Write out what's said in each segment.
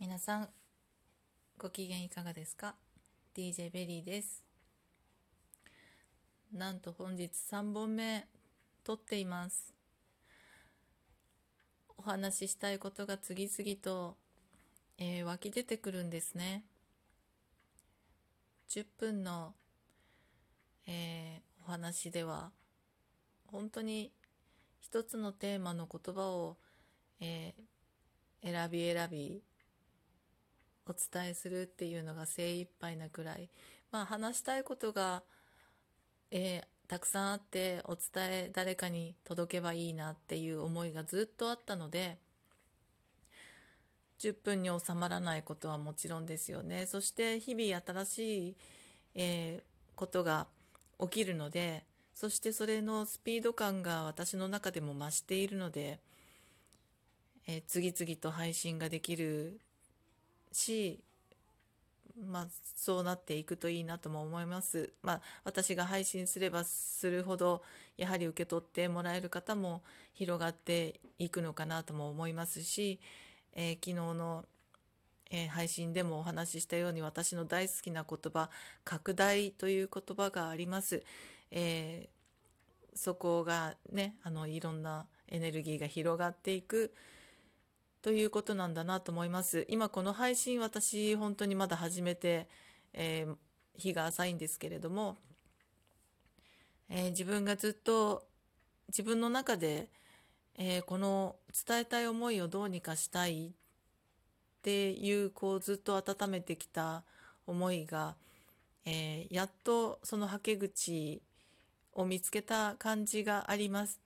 皆さんご機嫌いかがですか？DJ ベリーです。なんと本日3本目撮っています。お話ししたいことが次々と、えー湧き出てくるんですね。10分の、えーお話では本当に一つのテーマの言葉を、えー選び選びお伝えするっていうのが精一杯なくらい、まあ、話したいことが、えーたくさんあってお伝え誰かに届けばいいなっていう思いがずっとあったので10分に収まらないことはもちろんですよね。そして日々新しい、えーことが起きるのでそしてそれのスピード感が私の中でも増しているので、えー次々と配信ができるし、まあ、そうなっていくといいなとも思います。まあ、私が配信すればするほど、やはり受け取ってもらえる方も広がっていくのかなとも思いますし、えー昨日の、えー配信でもお話ししたように私の大好きな言葉、拡大という言葉があります。えーそこがね、あの、いろんなエネルギーが広がっていくということなんだなと思います。今この配信私本当にまだ始めて、えー日が浅いんですけれども、えー自分がずっと自分の中で、えーこの伝えたい思いをどうにかしたいっていうこうずっと温めてきた思いが、えやっとそのはけ口を見つけた感じがあります。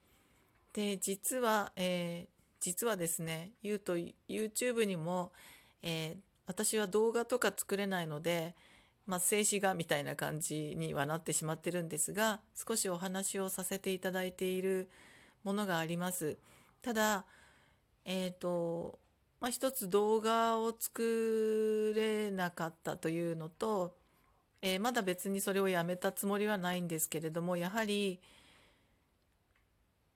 で実は、えー実はですね言うと YouTube にも、えー私は動画とか作れないので、まあ、静止画みたいな感じにはなってしまってるんですが少しお話をさせていただいているものがあります。ただえっ、と、まあ、一つ動画を作れなかったというのと、えーまだ別にそれをやめたつもりはないんですけれどもやはり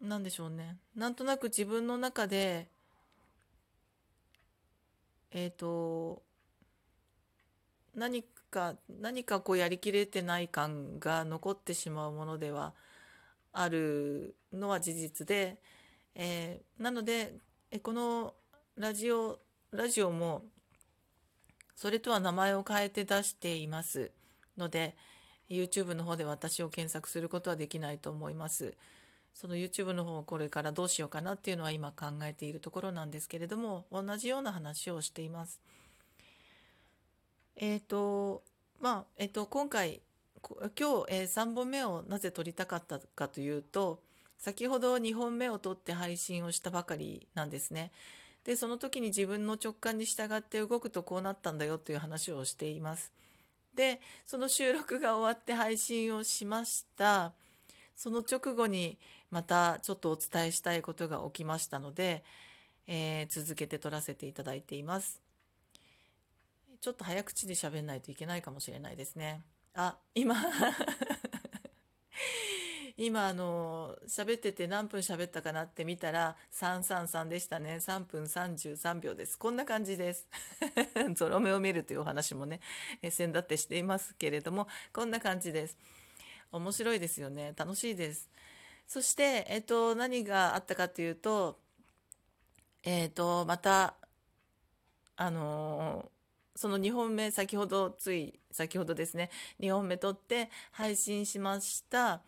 なんでしょうね。なんとなく自分の中で、えっと、何か、何かこうやりきれてない感が残ってしまうものではあるのは事実で、えーなので、えこのラジオ、ラジオも、それとは名前を変えて出していますので、YouTube の方で私を検索することはできないと思います。その YouTube の方をこれからどうしようかなっていうのは今考えているところなんですけれども同じような話をしています。えっ、とまあえっ、と今回今日、え3本目をなぜ撮りたかったかというと先ほど2本目を撮って配信をしたばかりなんですね。でその時に自分の直感に従って動くとこうなったんだよという話をしています。でその収録が終わって配信をしました。その直後にまたちょっとお伝えしたいことが起きましたので、えー続けて撮らせていただいています。ちょっと早口で喋んないといけないかもしれないですね。あ、今 今あの喋ってて何分喋ったかなって見たら333でしたね。3分33秒です。こんな感じです。ゾロ目を見るというお話もねえ先だってしていますけれどもこんな感じです。面白いですよね。楽しいです。そして、えっと、何があったかというとえっとまたあのその2本目先ほどつい先ほどですね2本目撮って配信しました。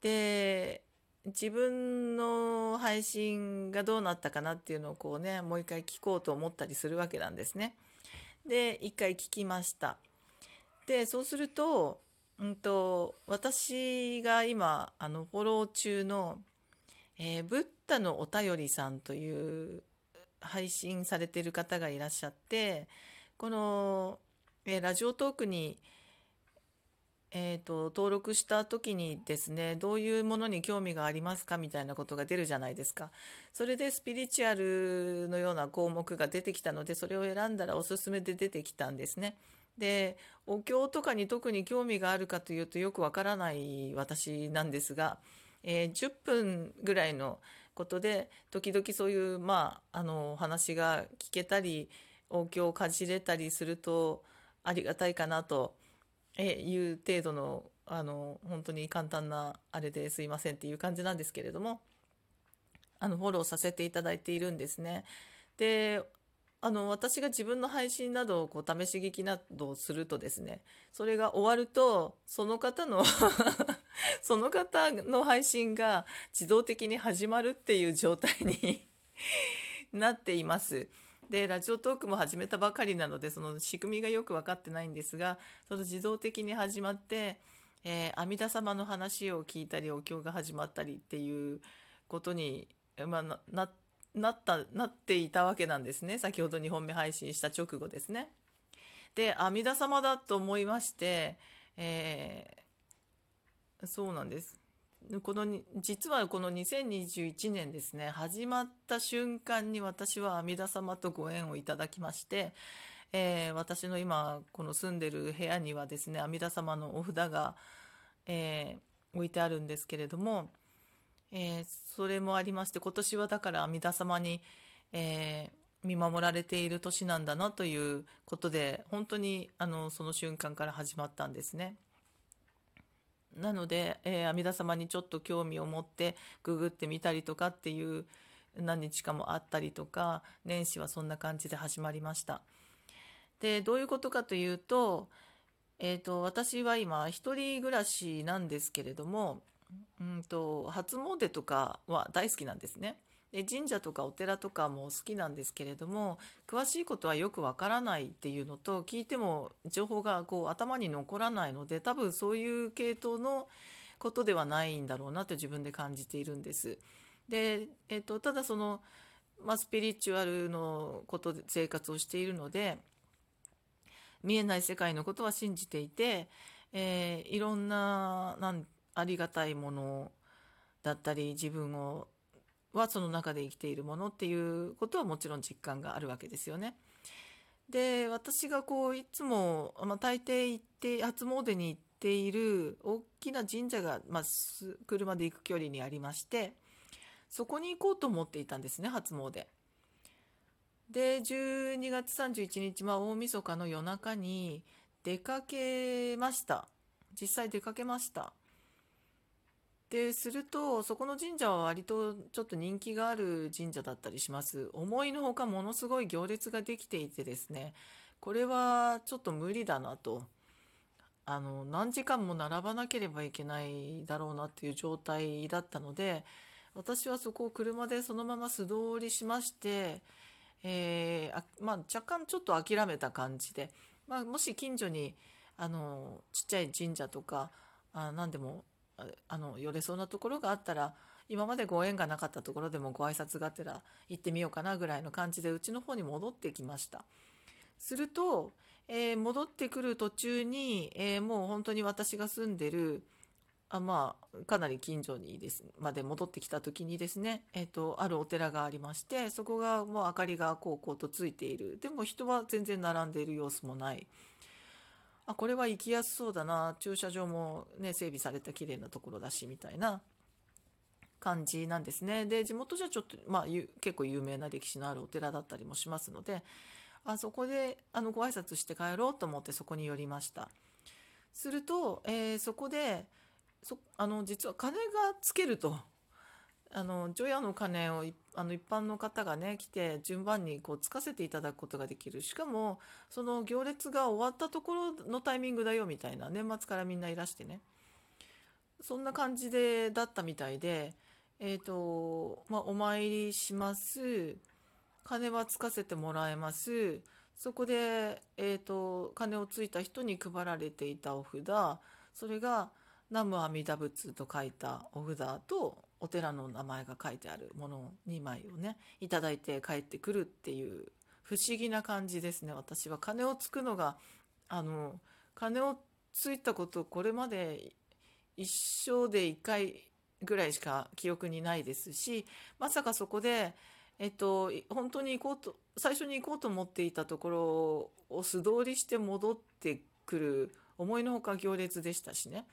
で自分の配信がどうなったかなっていうのをこうねもう一回聞こうと思ったりするわけなんですね。で一回聞きました。でそうすると,、うん、と私が今あのフォロー中の、えーブッダのお便りさんという配信されてる方がいらっしゃってこの、えーラジオトークに、えー、と登録した時にですねどういうものに興味がありますかみたいなことが出るじゃないですか。それでスピリチュアルのような項目が出てきたのでそれを選んだらおすすめで出てきたんですね。でお経とかに特に興味があるかというとよくわからない私なんですが、えー10分ぐらいのことで時々そういうまああの話が聞けたりお経をかじれたりするとありがたいかなという程度のあの本当に簡単なあれですいませんっていう感じなんですけれどもあのフォローさせていただいているんですね。であの私が自分の配信などをこう試し聞きなどをするとですねそれが終わるとその方の その方の配信が自動的に始まるっていう状態に なっています。でラジオトークも始めたばかりなのでその仕組みがよく分かってないんですがその自動的に始まって、えー、阿弥陀様の話を聞いたりお経が始まったりっていうことに、まあ、ななったなっていたわけなんですね先ほど2本目配信した直後ですね。で阿弥陀様だと思いまして、えー、そうなんですこの実はこの2021年ですね始まった瞬間に私は阿弥陀様とご縁をいただきまして、えー、私の今この住んでる部屋にはですね阿弥陀様のお札が、えー、置いてあるんですけれども、えー、それもありまして今年はだから阿弥陀様に、え見守られている年なんだなということで本当にあのその瞬間から始まったんですね。なので、えー、阿弥陀様にちょっと興味を持ってググってみたりとかっていう何日かもあったりとか年始はそんな感じで始まりました。でどういうことかというと,、えーと、私は今一人暮らしなんですけれども、うんと初詣とかは大好きなんですね。で神社とかお寺とかも好きなんですけれども詳しいことはよくわからないっていうのと聞いても情報がこう頭に残らないので多分そういう系統のことではないんだろうなと自分で感じているんです。で、えっと、ただその、まあ、スピリチュアルのことで生活をしているので見えない世界のことは信じていて、えー、いろんななんありがたいものだったり自分をはその中で生きているものっていうことはもちろん実感があるわけですよね。で私がこういつも、まあ、大抵行って初詣に行っている大きな神社が、まあ、車で行く距離にありましてそこに行こうと思っていたんですね初詣。で12月31日、まあ、大晦日の夜中に出かけました実際出かけましたでするとそこの神社は割とちょっと人気がある神社だったりします。思いのほかものすごい行列ができていてですね。これはちょっと無理だなと。あの何時間も並ばなければいけないだろうなっていう状態だったので私はそこを車でそのまま素通りしまして、えー、まあ、若干ちょっと諦めた感じで、まあ、もし近所にあのちっちゃい神社とかあ何でもあの寄れそうなところがあったら今までご縁がなかったところでもご挨拶がてら行ってみようかなぐらいの感じでうちの方に戻ってきました。すると、えー、戻ってくる途中に、えー、もう本当に私が住んでるあまあかなり近所にですまで戻ってきた時にですね、えーと、あるお寺がありましてそこがもう明かりがこうこうとついている。でも人は全然並んでいる様子もない。あこれは行きやすそうだな。駐車場もね整備された綺麗なところだしみたいな感じなんですね。で地元じゃちょっと、まあ、結構有名な歴史のあるお寺だったりもしますのであそこであのご挨拶して帰ろうと思ってそこに寄りました。すると、えー、そこでそあの実は金がつけるとあの除夜の鐘をあの一般の方がね来て順番にこうつかせていただくことができる。しかもその行列が終わったところのタイミングだよみたいな年末からみんないらしてね。そんな感じでだったみたいでえっ、ー、とまあお参りします。金はつかせてもらえます。そこで、えーと、金をついた人に配られていたお札。それが南無阿弥陀仏と書いたお札とお寺の名前が書いてあるもの2枚をねいただいて帰ってくるっていう不思議な感じですね。私は鐘をつくのがあの鐘をついたことこれまで一生で1回ぐらいしか記憶にないですしまさかそこでえっと本当に行こうと最初に行こうと思っていたところを素通りして戻ってくる思いのほか行列でしたしね。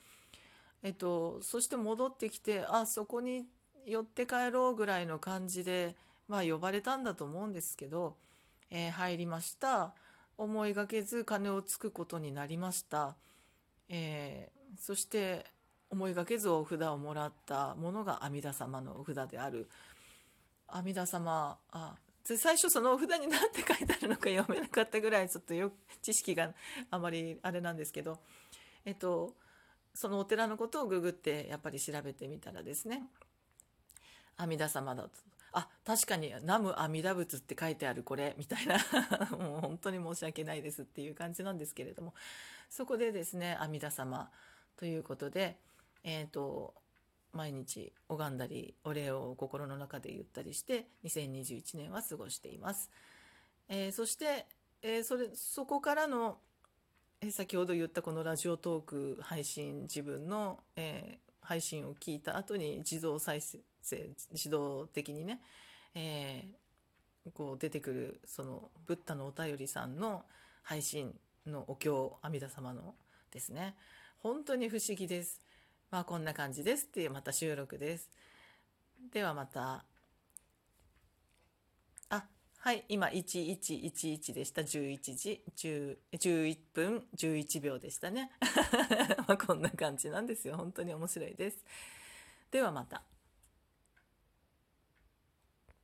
えっと、そして戻ってきてあそこに寄って帰ろうぐらいの感じで、まあ、呼ばれたんだと思うんですけどえー入りました。思いがけず金をつくことになりました、えーそして思いがけずお札をもらった。ものが阿弥陀様のお札である。阿弥陀様あ最初そのお札に何て書いてあるのか 読めなかったぐらいちょっとよく知識があまりあれなんですけどえっとそのお寺のことをググってやっぱり調べてみたらですね。阿弥陀様だと。あ確かに「南無阿弥陀仏」って書いてあるこれみたいな。もう本当に申し訳ないですっていう感じなんですけれども。そこでですね阿弥陀様ということでえっ、と毎日拝んだりお礼を心の中で言ったりして2021年は過ごしています、えーそして、えーそれそこからの、え先ほど言ったこのラジオトーク配信自分の、えー配信を聞いた後に自動再生自動的にね、えーこう出てくるそのブッダのお便りさんの配信のお経阿弥陀様のですね。本当に不思議です。まあこんな感じですっていうまた収録です。ではまた。はい今1111でした。11時10 11分11秒でしたね。まあこんな感じなんですよ。本当に面白いです。ではまた。